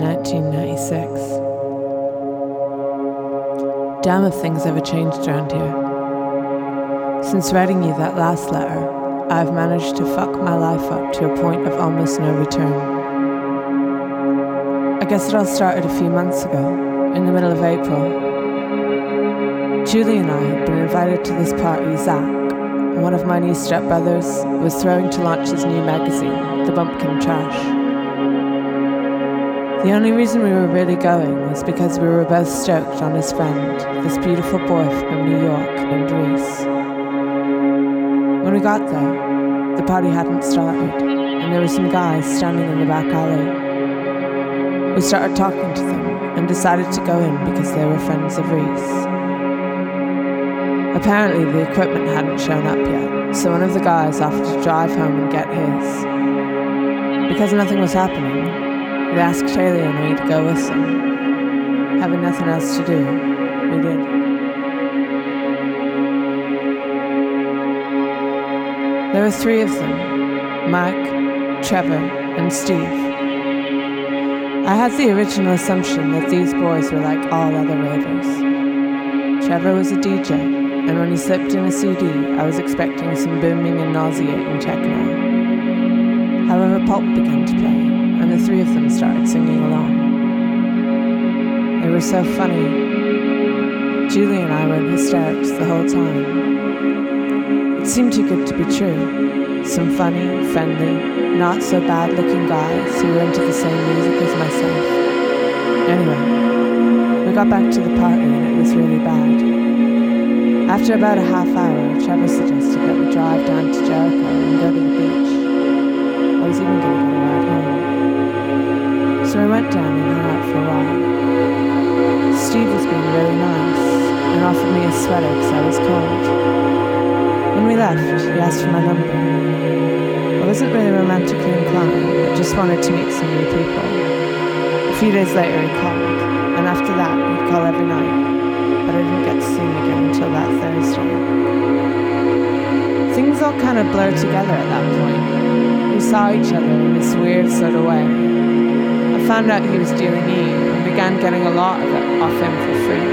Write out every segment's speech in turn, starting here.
1996. Damn if things ever changed around here. Since writing you that last letter, I've managed to fuck my life up to a point of almost no return. I guess it all started a few months ago, in the middle of April. Julie and I had been invited to this party, Zach, one of my new stepbrothers, was throwing to launch his new magazine, The Bumpkin Trash. The only reason we were really going was because we were both stoked on his friend, this beautiful boy from New York named Reese. When we got there, the party hadn't started, and there were some guys standing in the back alley. We started talking to them and decided to go in because they were friends of Reese. Apparently, the equipment hadn't shown up yet, so one of the guys offered to drive home and get his. Because nothing was happening, they asked Shaylee and me to go with them. Having nothing else to do, we did. There were three of them Mike, Trevor, and Steve. I had the original assumption that these boys were like all other ravers. Trevor was a DJ, and when he slipped in a CD, I was expecting some booming and nauseating techno. However, Pulp began to play, the three of them started singing along. They were so funny. Julie and I were in hysterics the whole time. It seemed too good to be true. Some funny, friendly, not so bad looking guys who were into the same music as myself. Anyway, we got back to the party and it was really bad. After about a half hour, Trevor suggested that we drive down to Jericho and go to the beach. I was even going to a ride home. So I went down and hung out for a while. Steve was being really nice and offered me a sweater because I was cold. When we left, he asked for my number. I wasn't really romantically inclined, but just wanted to meet some new people. A few days later, he called, and after that, he'd call every night but I didn't get to see him again until that Thursday. Things all kind of blurred together at that point. We saw each other in this weird sort of way. I found out he was dealing E and began getting a lot of it off him for free.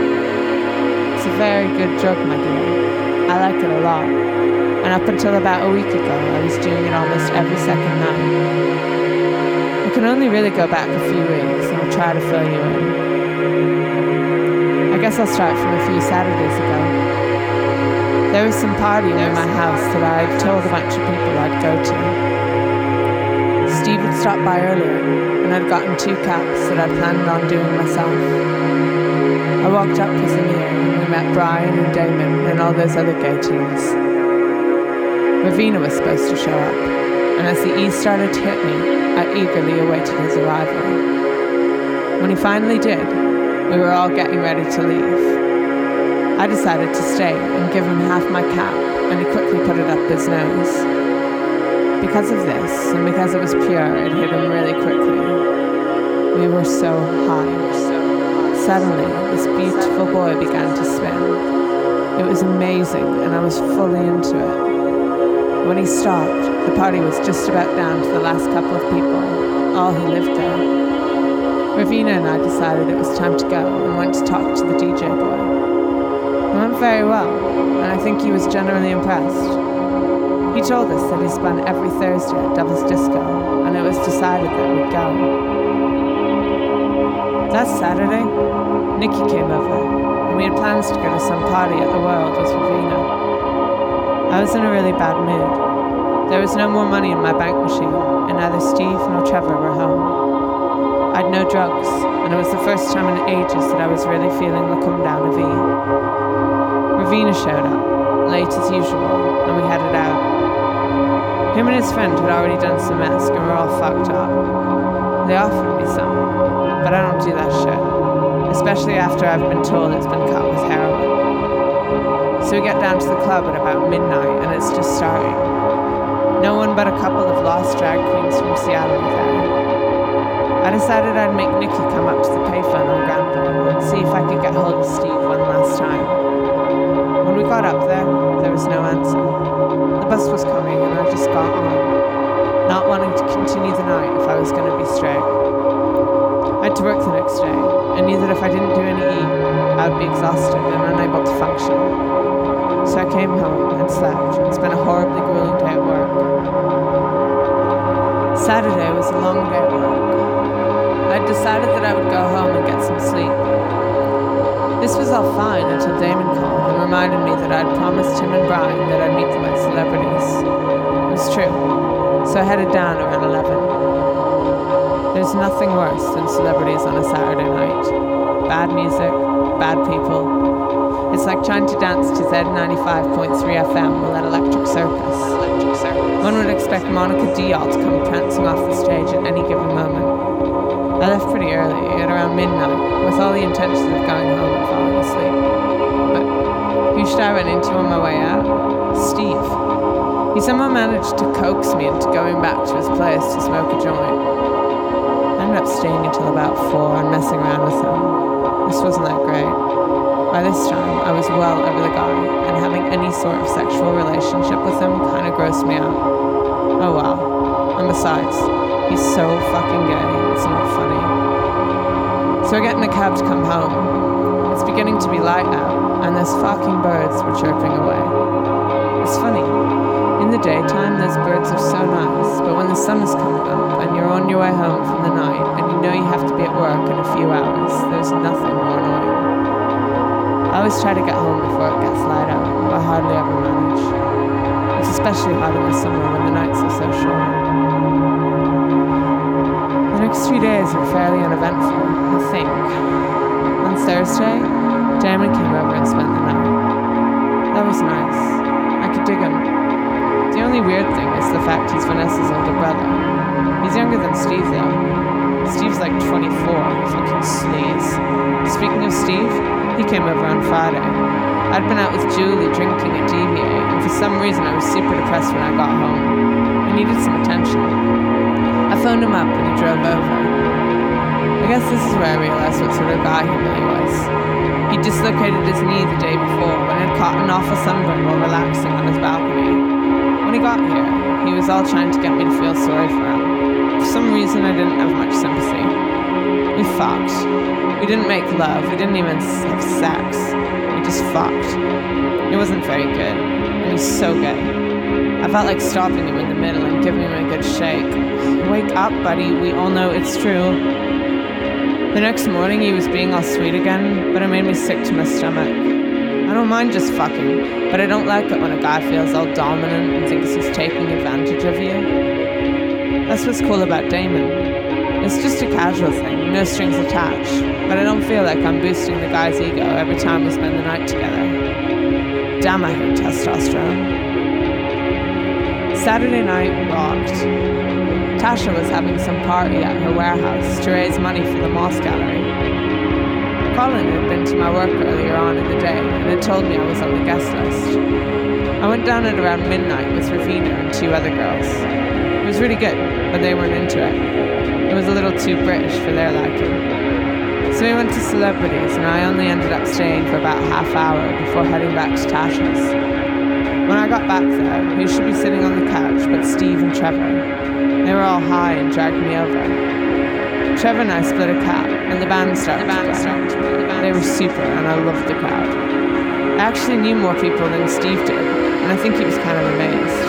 It's a very good drug, my dear. I like it a lot. And up until about a week ago, I was doing it almost every second night. I can only really go back a few weeks, and I'll try to fill you in. I guess I'll start from a few Saturdays ago. There was some party near my house that I'd told a bunch of people I'd go to. Steve had stopped by earlier, and I'd gotten two caps that I'd planned on doing myself. I walked up to Zamir, and we met Brian and Damon and all those other gay teens. Ravina was supposed to show up, and as the E started to hit me, I eagerly awaited his arrival. When he finally did, we were all getting ready to leave. I decided to stay and give him half my cap, and he quickly put it up his nose. Because of this, and because it was pure, it hit him really quickly. We were so high. Suddenly, this beautiful boy began to spin. It was amazing, and I was fully into it. When he stopped, the party was just about down to the last couple of people, all who lived there. Ravina and I decided it was time to go and went to talk to the DJ boy. It went very well, and I think he was generally impressed. He told us that he spun every Thursday at Devil's Disco, and it was decided that we'd go. That Saturday, Nikki came over, and we had plans to go to some party at the World with Ravina. I was in a really bad mood. There was no more money in my bank machine, and neither Steve nor Trevor were home. I'd no drugs, and it was the first time in ages that I was really feeling the come down of E. Ravina showed up, late as usual, and we headed out. Him and his friend had already done some mess and were all fucked up. They offered me some, but I don't do that shit, especially after I've been told it's been cut with heroin. So we get down to the club at about midnight, and it's just starting. No one but a couple of lost drag queens from Seattle there. I decided I'd make Nikki come up to the payphone on Granville and see if I could get hold of Steve one last time. When we got up there, there was no answer. Bus was coming and I just got on. not wanting to continue the night if I was going to be straight. I had to work the next day, and knew that if I didn't do any E, I would be exhausted and unable to function. So I came home and slept and spent a horribly grueling day at work. Saturday was a long day at work. I'd decided that I would go home and get some sleep. This was all fine until Damon called and reminded me that I'd promised him and Brian that I'd meet them at celebrities. It was true, so I headed down around 11. There's nothing worse than celebrities on a Saturday night. Bad music, bad people. It's like trying to dance to Z95.3 FM while at Electric Circus. One would expect Monika Deol to come prancing off the stage at any given moment. I left pretty early, at around midnight, with all the intention of going home and falling asleep. But who should I run into on my way out? Steve. He somehow managed to coax me into going back to his place to smoke a joint. I ended up staying until about four and messing around with him. This wasn't that great. By this time, I was well over the guy, and having any sort of sexual relationship with him kind of grossed me out. Oh wow. And besides, he's so fucking gay, it's not funny. So I get in a cab to come home. It's beginning to be light out, and those fucking birds were chirping away. It's funny. In the daytime, those birds are so nice, but when the sun is coming up and you're on your way home from the night and you know you have to be at work in a few hours, there's nothing more annoying. I always try to get home before it gets light out, but I hardly ever manage. It's especially hard in the summer when the nights are so short. Next few days were fairly uneventful, I think. On Thursday, Damon came over and spent the night. That was nice. I could dig him. The only weird thing is the fact he's Vanessa's older brother. He's younger than Steve, though. Steve's like 24, fucking sleaze. Speaking of Steve, he came over on Friday. I'd been out with Julie drinking at DVA, and for some reason I was super depressed when I got home. I needed some attention. Phoned him up and he drove over. I guess this is where I realized what sort of guy he really was. He dislocated his knee the day before and had caught an awful sunburn while relaxing on his balcony. When he got here, he was all trying to get me to feel sorry for him. For some reason, I didn't have much sympathy. We fucked. We didn't make love. We didn't even have sex. We just fucked. It wasn't very good. It was so gay. I felt like stopping him in the middle and giving him a good shake. Wake up, buddy. We all know it's true. The next morning, he was being all sweet again, but it made me sick to my stomach. I don't mind just fucking, but I don't like it when a guy feels all dominant and thinks he's taking advantage of you. That's what's cool about Damon. It's just a casual thing, no strings attached, but I don't feel like I'm boosting the guy's ego every time we spend the night together. Damn, I hate testosterone. Saturday night rocked. Tasha was having some party at her warehouse to raise money for the Moss Gallery. Colin had been to my work earlier on in the day and had told me I was on the guest list. I went down at around midnight with Ravina and two other girls. It was really good, but they weren't into it. It was a little too British for their liking. So we went to celebrities, and I only ended up staying for about half hour before heading back to Tasha's. When I got back there, who should be sitting on the couch but Steve and Trevor? They were all high and dragged me over. Trevor and I split a cab, and the band started. The band started. They were super, and I loved the crowd. I actually knew more people than Steve did, and I think he was kind of amazed.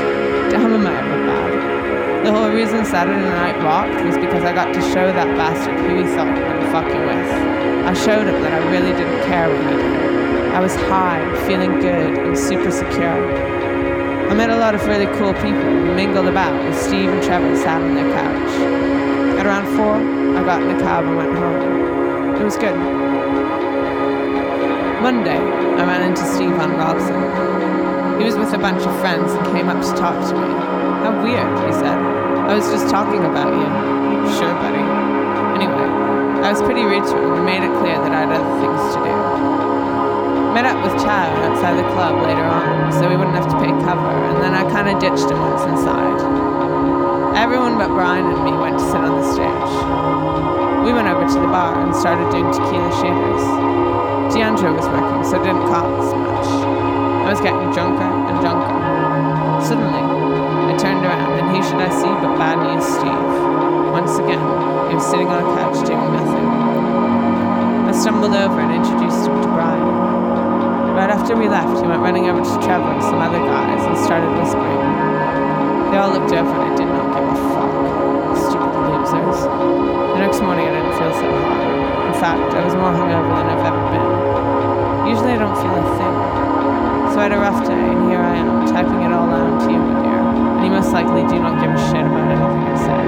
Damn, am I ever bad. The whole reason Saturday night rocked was because I got to show that bastard who he thought we were fucking with. I showed him that I really didn't care what he did. I was high, feeling good, and super secure. I met a lot of really cool people and mingled about with Steve and Trevor sat on their couch. At around four, I got in the cab and went home. It was good. Monday, I ran into Steve on Robson. He was with a bunch of friends and came up to talk to me. How weird, he said. I was just talking about you. Sure, buddy. Anyway, I was pretty rude to him and made it clear that I had other things to do. Met up with Chad outside the club later on, so we wouldn't have to pay cover, and then I kind of ditched him once inside. Everyone but Brian and me went to sit on the stage. We went over to the bar and started doing tequila shooters. Deandra was working, so it didn't cost much. I was getting drunker and drunker. Suddenly, I turned around, and who should I see but bad news Steve. Once again, he was sitting on a couch doing nothing. I stumbled over and introduced him to Brian. Right after we left, he went running over to Trevor and some other guys and started whispering. They all looked over and I did not give a fuck. Stupid losers. The next morning I didn't feel so hot. In fact, I was more hungover than I've ever been. Usually I don't feel a thing. So I had a rough day, and here I am, typing it all out to you, my dear. And you most likely do not give a shit about anything I say.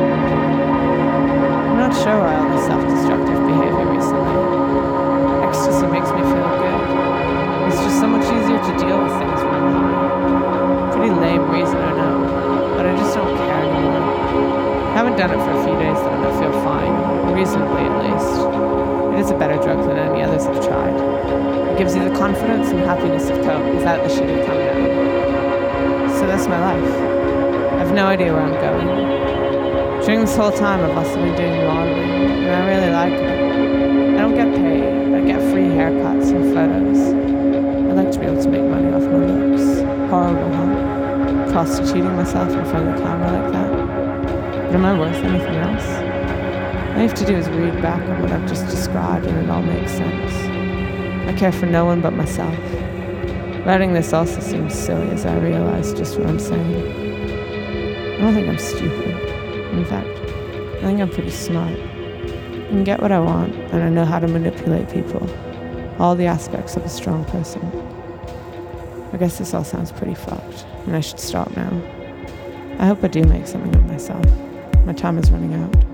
I'm not sure why all this self-destructive behavior recently. Ecstasy makes me feel good. It's just so much easier to deal with things when I'm high. Pretty lame reason, I know, but I just don't care anymore. I haven't done it for a few days though, and I feel fine, reasonably at least. It is a better drug than any others I've tried. It gives you the confidence and happiness of coke without the shitty come down. So that's my life. I have no idea where I'm going. During this whole time, I've also been doing modeling, and I really like it. I don't get paid. But I get free haircuts and photos. To be able to make money off my looks. Horrible, huh? Prostituting myself in front of the camera like that. But am I worth anything else? All I have to do is read back on what I've just described, and it all makes sense. I care for no one but myself. Writing this also seems silly as I realize just what I'm saying. I don't think I'm stupid. In fact, I think I'm pretty smart. I can get what I want, and I know how to manipulate people. All the aspects of a strong person. I guess this all sounds pretty fucked, and I should stop now. I hope I do make something of myself. My time is running out.